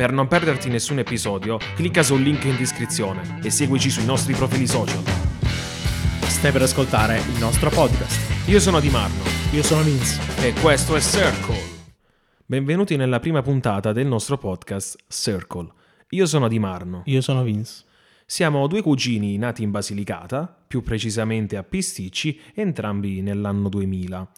Per non perderti nessun episodio, clicca sul link in descrizione e seguici sui nostri profili social. Stai per ascoltare il nostro podcast. Io sono Di Marno Io sono Vince. e questo è Circle. Benvenuti nella prima puntata del nostro podcast Circle. Io sono Di Marno. Io sono Vince. Siamo due cugini nati in Basilicata, più precisamente a Pisticci, entrambi nell'anno 2000.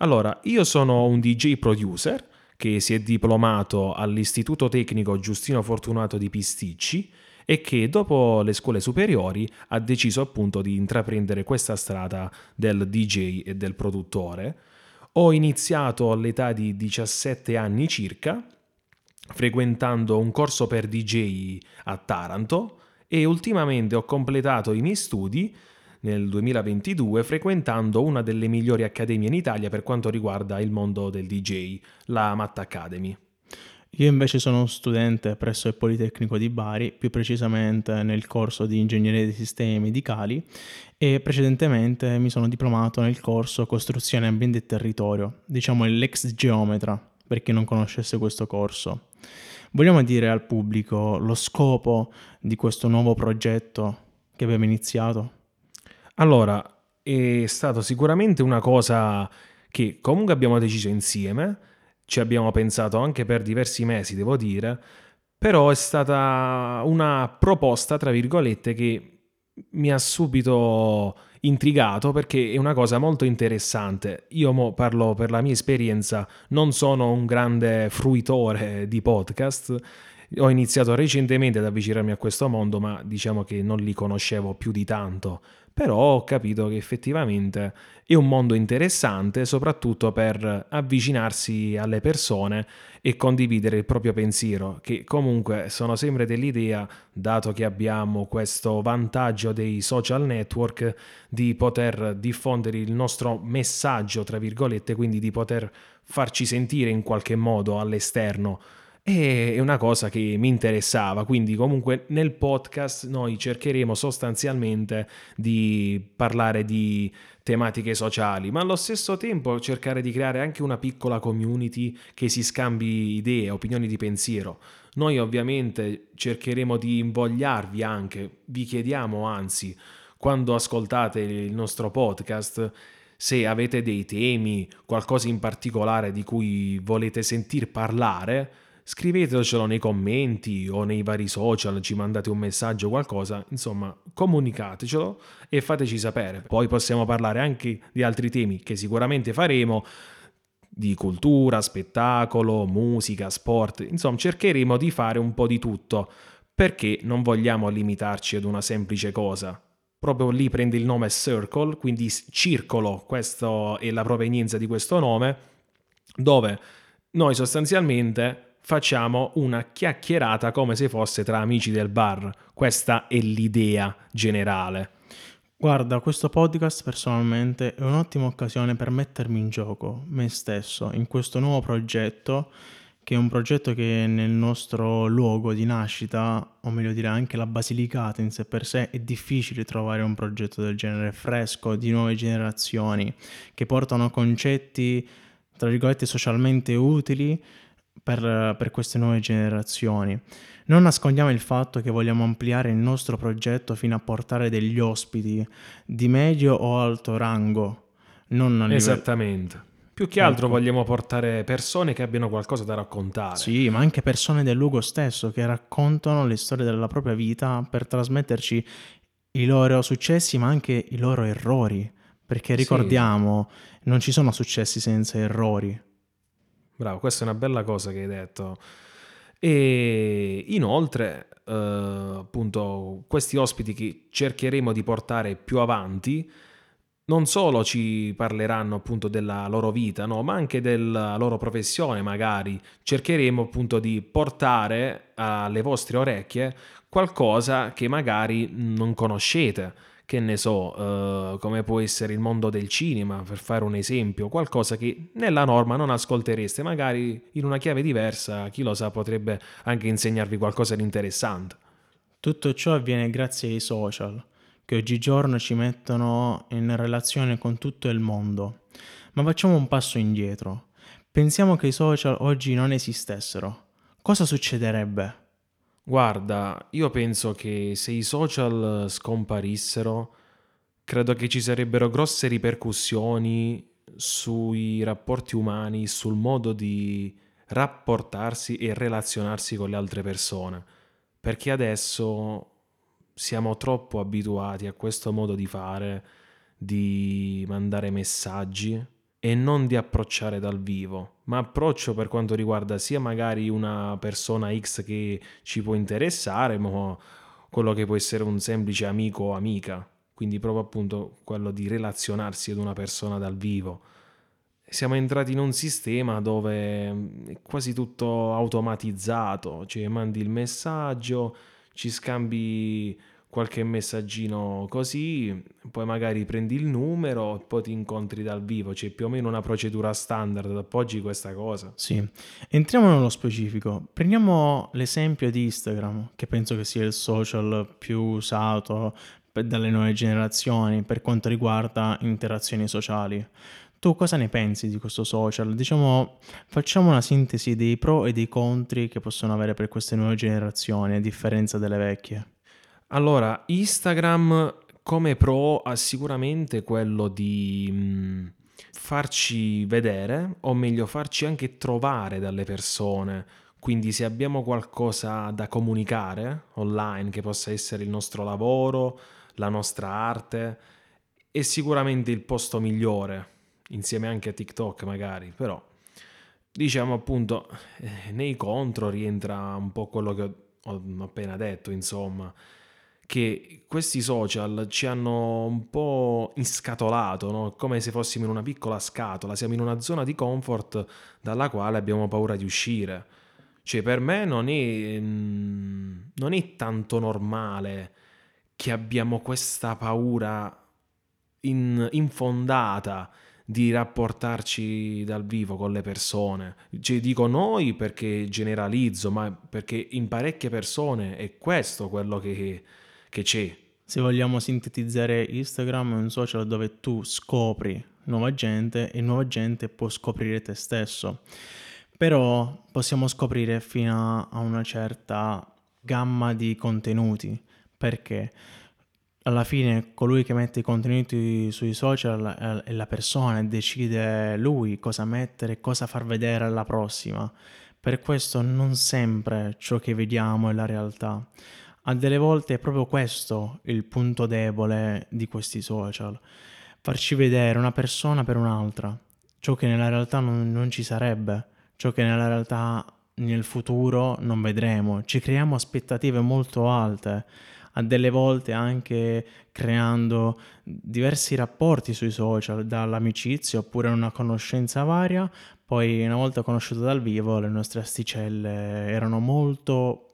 Allora, io sono un DJ producer che si è diplomato all'Istituto Tecnico Giustino Fortunato di Pisticci e che dopo le scuole superiori ha deciso appunto di intraprendere questa strada del DJ e del produttore. Ho iniziato all'età di 17 anni circa, frequentando un corso per DJ a Taranto e ultimamente ho completato i miei studi nel 2022 frequentando una delle migliori accademie in Italia per quanto riguarda il mondo del DJ, la Matt Academy. Io invece sono studente presso il Politecnico di Bari, più precisamente nel corso di Ingegneria dei Sistemi Medicali e precedentemente mi sono diplomato nel corso Costruzione Ambiente e Territorio, diciamo l'ex geometra, per chi non conoscesse questo corso. Vogliamo dire al pubblico lo scopo di questo nuovo progetto che abbiamo iniziato? Allora, è stato sicuramente una cosa che comunque abbiamo deciso insieme, ci abbiamo pensato anche per diversi mesi, devo dire, però è stata una proposta, tra virgolette, che mi ha subito intrigato perché è una cosa molto interessante. Io parlo per la mia esperienza, non sono un grande fruitore di podcast. Ho iniziato recentemente ad avvicinarmi a questo mondo, ma diciamo che non li conoscevo più di tanto. Però ho capito che effettivamente è un mondo interessante, soprattutto per avvicinarsi alle persone e condividere il proprio pensiero, che comunque sono sempre dell'idea, dato che abbiamo questo vantaggio dei social network, di poter diffondere il nostro messaggio, tra virgolette, quindi di poter farci sentire in qualche modo all'esterno. È una cosa che mi interessava, quindi comunque nel podcast noi cercheremo sostanzialmente di parlare di tematiche sociali, ma allo stesso tempo cercare di creare anche una piccola community che si scambi idee, opinioni di pensiero. Noi ovviamente cercheremo di invogliarvi anche, vi chiediamo anzi, quando ascoltate il nostro podcast, se avete dei temi, qualcosa in particolare di cui volete sentir parlare, scrivetecelo nei commenti o nei vari social, ci mandate un messaggio, qualcosa, insomma, comunicatecelo e fateci sapere. Poi possiamo parlare anche di altri temi che sicuramente faremo di cultura, spettacolo, musica, sport, insomma, cercheremo di fare un po' di tutto perché non vogliamo limitarci ad una semplice cosa. Proprio lì prende il nome Circle, quindi circolo, questa è la provenienza di questo nome, dove noi sostanzialmente facciamo una chiacchierata come se fosse tra amici del bar. Questa è l'idea generale. Guarda, questo podcast personalmente è un'ottima occasione per mettermi in gioco, me stesso, in questo nuovo progetto, che è un progetto che nel nostro luogo di nascita, o meglio dire anche la Basilicata in sé per sé, è difficile trovare un progetto del genere fresco, di nuove generazioni, che portano concetti, tra virgolette, socialmente utili, per, per, queste nuove generazioni. Non nascondiamo il fatto che vogliamo ampliare il nostro progetto fino a portare degli ospiti di medio o alto rango. Non a livello... Esattamente. Più che altro ecco. vogliamo portare persone che abbiano qualcosa da raccontare. Sì, ma anche persone del luogo stesso che raccontano le storie della propria vita per trasmetterci i loro successi, ma anche i loro errori. Perché ricordiamo, sì. non ci sono successi senza errori. Bravo, questa è una bella cosa che hai detto. E inoltre, eh, appunto, questi ospiti che cercheremo di portare più avanti non solo ci parleranno appunto della loro vita, no, ma anche della loro professione, magari cercheremo appunto di portare alle vostre orecchie qualcosa che magari non conoscete che ne so, uh, come può essere il mondo del cinema, per fare un esempio, qualcosa che nella norma non ascoltereste, magari in una chiave diversa, chi lo sa, potrebbe anche insegnarvi qualcosa di interessante. Tutto ciò avviene grazie ai social, che oggigiorno ci mettono in relazione con tutto il mondo. Ma facciamo un passo indietro. Pensiamo che i social oggi non esistessero cosa succederebbe? Guarda, io penso che se i social scomparissero, credo che ci sarebbero grosse ripercussioni sui rapporti umani, sul modo di rapportarsi e relazionarsi con le altre persone, perché adesso siamo troppo abituati a questo modo di fare, di mandare messaggi e non di approcciare dal vivo, ma approccio per quanto riguarda sia magari una persona X che ci può interessare, ma quello che può essere un semplice amico o amica, quindi proprio appunto quello di relazionarsi ad una persona dal vivo. Siamo entrati in un sistema dove è quasi tutto automatizzato, cioè mandi il messaggio, ci scambi qualche messaggino così, poi magari prendi il numero e poi ti incontri dal vivo, c'è più o meno una procedura standard, appoggi questa cosa. Sì, entriamo nello specifico, prendiamo l'esempio di Instagram, che penso che sia il social più usato dalle nuove generazioni per quanto riguarda interazioni sociali. Tu cosa ne pensi di questo social? Diciamo, facciamo una sintesi dei pro e dei contri che possono avere per queste nuove generazioni, a differenza delle vecchie. Allora, Instagram come pro ha sicuramente quello di mh, mm, farci vedere, o meglio farci anche trovare dalle persone. Quindi se abbiamo qualcosa da comunicare online, che possa essere il nostro lavoro, la nostra arte, è sicuramente il posto migliore, insieme anche a TikTok magari, però diciamo appunto eh, nei contro rientra un po' quello che ho, ho appena detto, insomma che questi social ci hanno un po' inscatolato, no? come se fossimo in una piccola scatola, siamo in una zona di comfort dalla quale abbiamo paura di uscire. Cioè, per me non è, mm, non è tanto normale che abbiamo questa paura in, infondata di rapportarci dal vivo con le persone. Cioè, dico noi perché generalizzo, ma perché in parecchie persone è questo quello che che c'è. Se vogliamo sintetizzare Instagram è un social dove tu scopri nuova gente e nuova gente può scoprire te stesso. Però possiamo scoprire fino a una certa gamma di contenuti, perché alla fine colui che mette i contenuti sui social è la persona e decide lui cosa mettere e cosa far vedere alla prossima. Per questo non sempre ciò che vediamo è la realtà. A delle volte è proprio questo il punto debole di questi social, farci vedere una persona per un'altra, ciò che nella realtà non, non ci sarebbe, ciò che nella realtà nel futuro non vedremo, ci creiamo aspettative molto alte, a delle volte anche creando diversi rapporti sui social, dall'amicizia oppure una conoscenza varia, poi una volta conosciuto dal vivo le nostre asticelle erano molto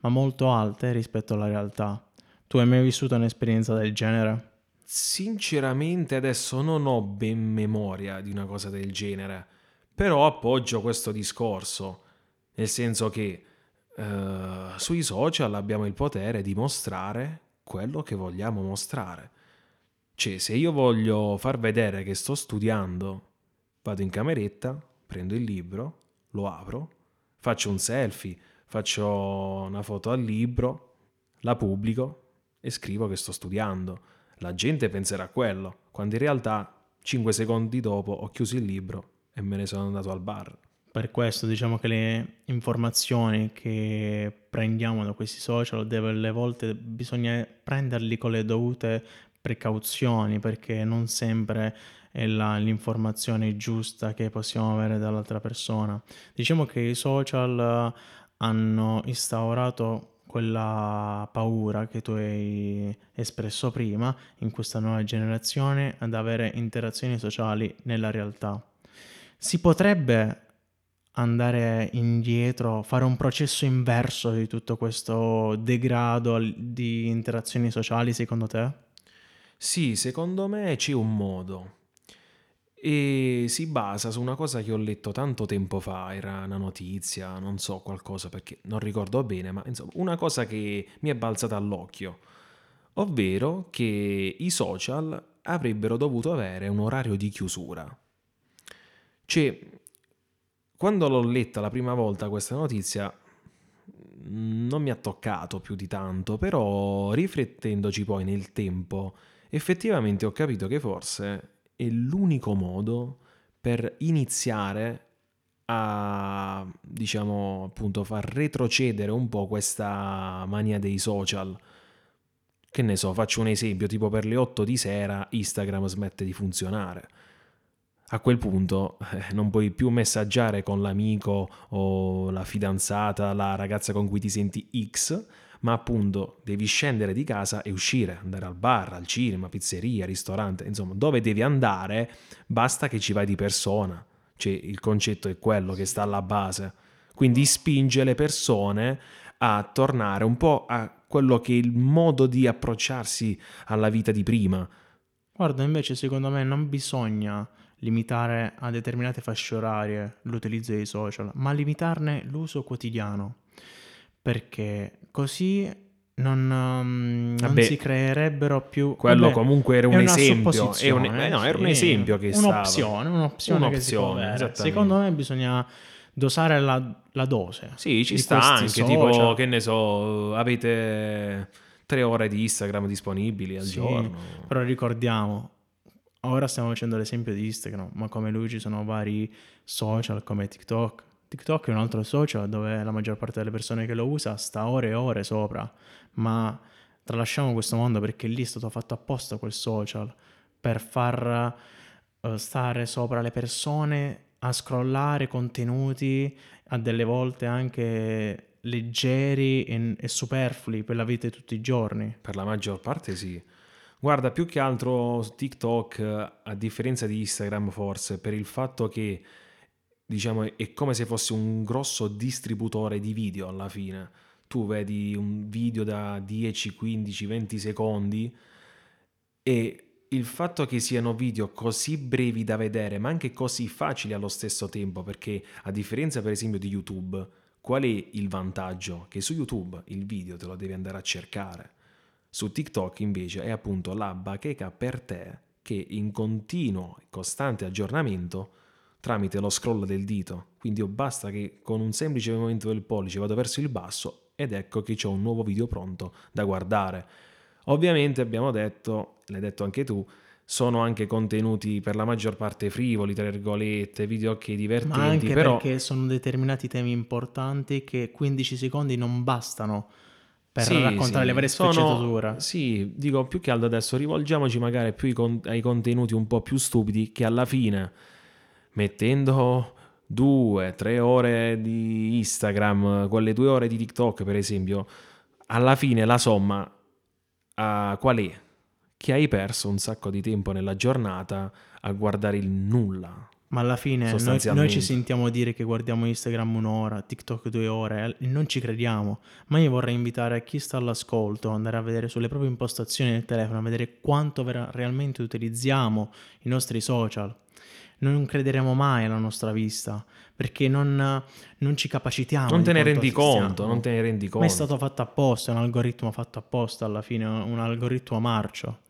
ma molto alte rispetto alla realtà. Tu hai mai vissuto un'esperienza del genere? Sinceramente adesso non ho ben memoria di una cosa del genere, però appoggio questo discorso, nel senso che uh, sui social abbiamo il potere di mostrare quello che vogliamo mostrare. Cioè, se io voglio far vedere che sto studiando, vado in cameretta, prendo il libro, lo apro, faccio un selfie, faccio una foto al libro, la pubblico e scrivo che sto studiando. La gente penserà a quello, quando in realtà 5 secondi dopo ho chiuso il libro e me ne sono andato al bar. Per questo diciamo che le informazioni che prendiamo da questi social delle volte bisogna prenderli con le dovute precauzioni perché non sempre è la, l'informazione giusta che possiamo avere dall'altra persona. Diciamo che i social hanno instaurato quella paura che tu hai espresso prima in questa nuova generazione ad avere interazioni sociali nella realtà. Si potrebbe andare indietro, fare un processo inverso di tutto questo degrado di interazioni sociali secondo te? Sì, secondo me c'è un modo e si basa su una cosa che ho letto tanto tempo fa, era una notizia, non so qualcosa perché non ricordo bene, ma insomma una cosa che mi è balzata all'occhio, ovvero che i social avrebbero dovuto avere un orario di chiusura. Cioè, quando l'ho letta la prima volta questa notizia non mi ha toccato più di tanto, però riflettendoci poi nel tempo, effettivamente ho capito che forse è l'unico modo per iniziare a, diciamo, appunto, far retrocedere un po' questa mania dei social. Che ne so, faccio un esempio, tipo per le 8 di sera Instagram smette di funzionare. A quel punto eh, non puoi più messaggiare con l'amico o la fidanzata, la ragazza con cui ti senti X, ma appunto devi scendere di casa e uscire, andare al bar, al cinema, pizzeria, ristorante, insomma, dove devi andare, basta che ci vai di persona. Cioè, il concetto è quello che sta alla base. Quindi spinge le persone a tornare un po' a quello che è il modo di approcciarsi alla vita di prima. Guarda, invece secondo me non bisogna limitare a determinate fasce orarie l'utilizzo dei social, ma limitarne l'uso quotidiano, perché così non, um, non si creerebbero più... Quello vabbè, comunque era un esempio. È un, eh, no, era un esempio che un'opzione, un'opzione, un'opzione avere. Secondo me bisogna dosare la, la dose. Sì, ci sta anche, social. tipo, che ne so, avete tre ore di Instagram disponibili al sì, giorno. Però ricordiamo, ora stiamo facendo l'esempio di Instagram, ma come lui ci sono vari social come TikTok. TikTok è un altro social dove la maggior parte delle persone che lo usa sta ore e ore sopra, ma tralasciamo questo mondo perché lì è stato fatto apposta quel social per far uh, stare sopra le persone a scrollare contenuti a delle volte anche leggeri e, e superflui per la vita di tutti i giorni. Per la maggior parte sì. Guarda, più che altro TikTok, a differenza di Instagram forse, per il fatto che diciamo è come se fosse un grosso distributore di video alla fine. Tu vedi un video da 10, 15, 20 secondi e il fatto che siano video così brevi da vedere, ma anche così facili allo stesso tempo, perché a differenza per esempio di YouTube, qual è il vantaggio? Che su YouTube il video te lo devi andare a cercare. Su TikTok invece è appunto la bacheca per te che in continuo e costante aggiornamento tramite lo scroll del dito. Quindi io basta che con un semplice movimento del pollice vado verso il basso ed ecco che ho un nuovo video pronto da guardare. Ovviamente abbiamo detto, l'hai detto anche tu, sono anche contenuti per la maggior parte frivoli, tra virgolette, video che divertenti, Ma anche però... perché sono determinati temi importanti che 15 secondi non bastano per sì, raccontare sì. le varie sfaccettature. Sì, dico più che altro adesso rivolgiamoci magari più ai contenuti un po' più stupidi che alla fine mettendo due, tre ore di Instagram, quelle due ore di TikTok per esempio, alla fine la somma uh, qual è? Che hai perso un sacco di tempo nella giornata a guardare il nulla. Ma alla fine noi, noi, ci sentiamo dire che guardiamo Instagram un'ora, TikTok due ore, e non ci crediamo. Ma io vorrei invitare chi sta all'ascolto ad andare a vedere sulle proprie impostazioni del telefono, a vedere quanto vera- realmente utilizziamo i nostri social. Non crederemo mai alla nostra vista perché non, non ci capacitiamo. Non te ne rendi conto, non te ne rendi conto. Ma è stato fatto apposta, è un algoritmo fatto apposta alla fine, un algoritmo marcio.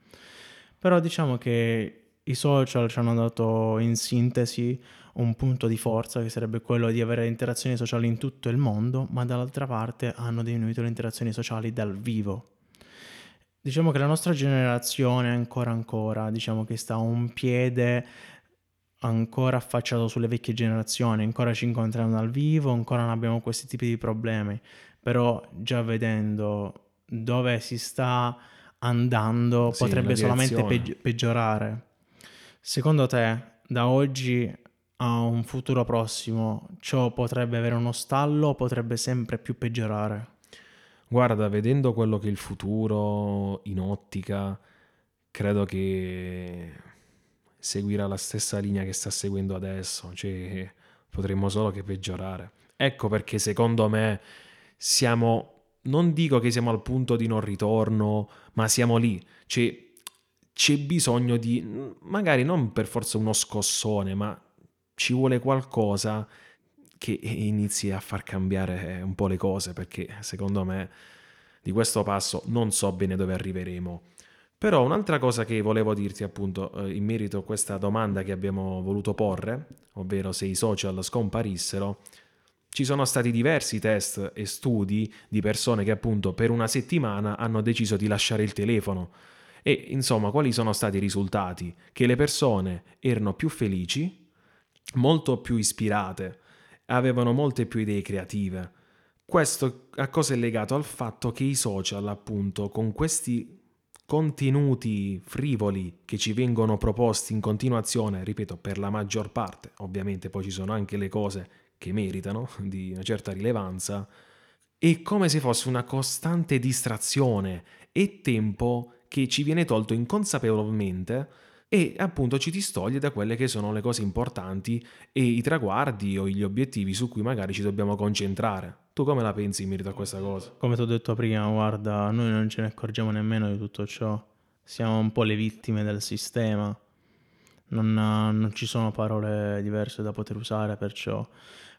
Però diciamo che i social ci hanno dato in sintesi un punto di forza che sarebbe quello di avere interazioni sociali in tutto il mondo, ma dall'altra parte hanno diminuito le interazioni sociali dal vivo. Diciamo che la nostra generazione ancora ancora, diciamo che sta a un piede ancora affacciato sulle vecchie generazioni, ancora ci incontriamo dal vivo, ancora non abbiamo questi tipi di problemi, però già vedendo dove si sta andando sì, potrebbe solamente peggi- peggiorare. Secondo te, da oggi a un futuro prossimo, ciò potrebbe avere uno stallo o potrebbe sempre più peggiorare? Guarda, vedendo quello che è il futuro in ottica, credo che seguirà la stessa linea che sta seguendo adesso, cioè potremmo solo che peggiorare. Ecco perché secondo me siamo, non dico che siamo al punto di non ritorno, ma siamo lì. Cioè, c'è bisogno di, magari non per forza uno scossone, ma ci vuole qualcosa che inizi a far cambiare un po' le cose, perché secondo me di questo passo non so bene dove arriveremo. Però un'altra cosa che volevo dirti appunto eh, in merito a questa domanda che abbiamo voluto porre, ovvero se i social scomparissero, Ci sono stati diversi test e studi di persone che appunto per una settimana hanno deciso di lasciare il telefono. E insomma, quali sono stati i risultati? Che le persone erano più felici, molto più ispirate, avevano molte più idee creative. Questo a cosa è legato? Al fatto che i social, appunto, con questi contenuti frivoli che ci vengono proposti in continuazione, ripeto, per la maggior parte, ovviamente poi ci sono anche le cose che meritano di una certa rilevanza, è come se fosse una costante distrazione e tempo che ci viene tolto inconsapevolmente e appunto ci distoglie da quelle che sono le cose importanti e i traguardi o gli obiettivi su cui magari ci dobbiamo concentrare. Tu come la pensi in merito a questa cosa? Come ti ho detto prima, guarda, noi non ce ne accorgiamo nemmeno di tutto ciò. Siamo un po' le vittime del sistema. Non, non ci sono parole diverse da poter usare perciò.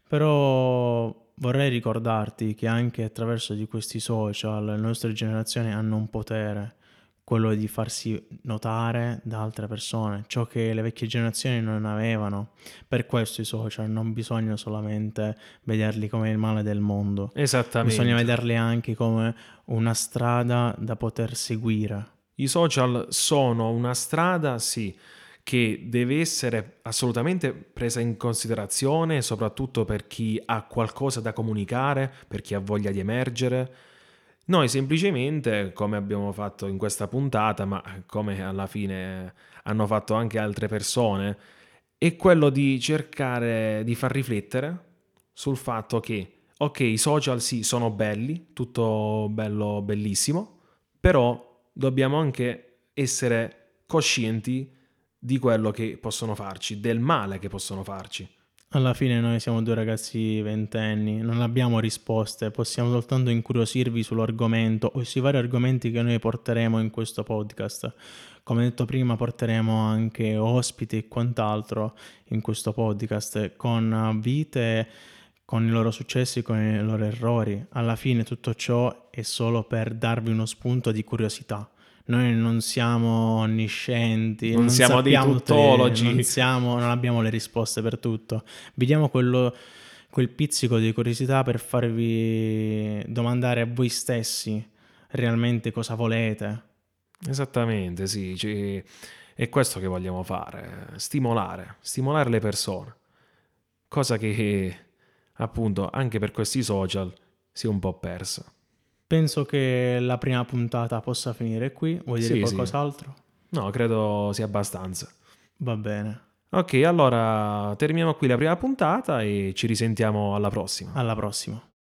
Però vorrei ricordarti che anche attraverso di questi social le nostre generazioni hanno un potere quello di farsi notare da altre persone, ciò che le vecchie generazioni non avevano. Per questo i social non bisogna solamente vederli come il male del mondo. Esattamente. Bisogna vederli anche come una strada da poter seguire. I social sono una strada, sì, che deve essere assolutamente presa in considerazione, soprattutto per chi ha qualcosa da comunicare, per chi ha voglia di emergere noi semplicemente, come abbiamo fatto in questa puntata, ma come alla fine hanno fatto anche altre persone, è quello di cercare di far riflettere sul fatto che, ok, i social sì, sono belli, tutto bello, bellissimo, però dobbiamo anche essere coscienti di quello che possono farci, del male che possono farci. Alla fine noi siamo due ragazzi ventenni, non abbiamo risposte, possiamo soltanto incuriosirvi sull'argomento o sui vari argomenti che noi porteremo in questo podcast. Come detto prima, porteremo anche ospiti e quant'altro in questo podcast con vite, con i loro successi, con i loro errori. Alla fine tutto ciò è solo per darvi uno spunto di curiosità noi non siamo onniscienti, non, non siamo dei tuttologi, non, siamo, non abbiamo le risposte per tutto. Vi diamo quello, quel pizzico di curiosità per farvi domandare a voi stessi realmente cosa volete. Esattamente, sì, ci... è questo che vogliamo fare, stimolare, stimolare le persone, cosa che appunto anche per questi social si è un po' persa. Penso che la prima puntata possa finire qui. Vuoi dire sì, qualcos'altro? Sì. No, credo sia abbastanza. Va bene. Ok, allora terminiamo qui la prima puntata e ci risentiamo alla prossima. Alla prossima.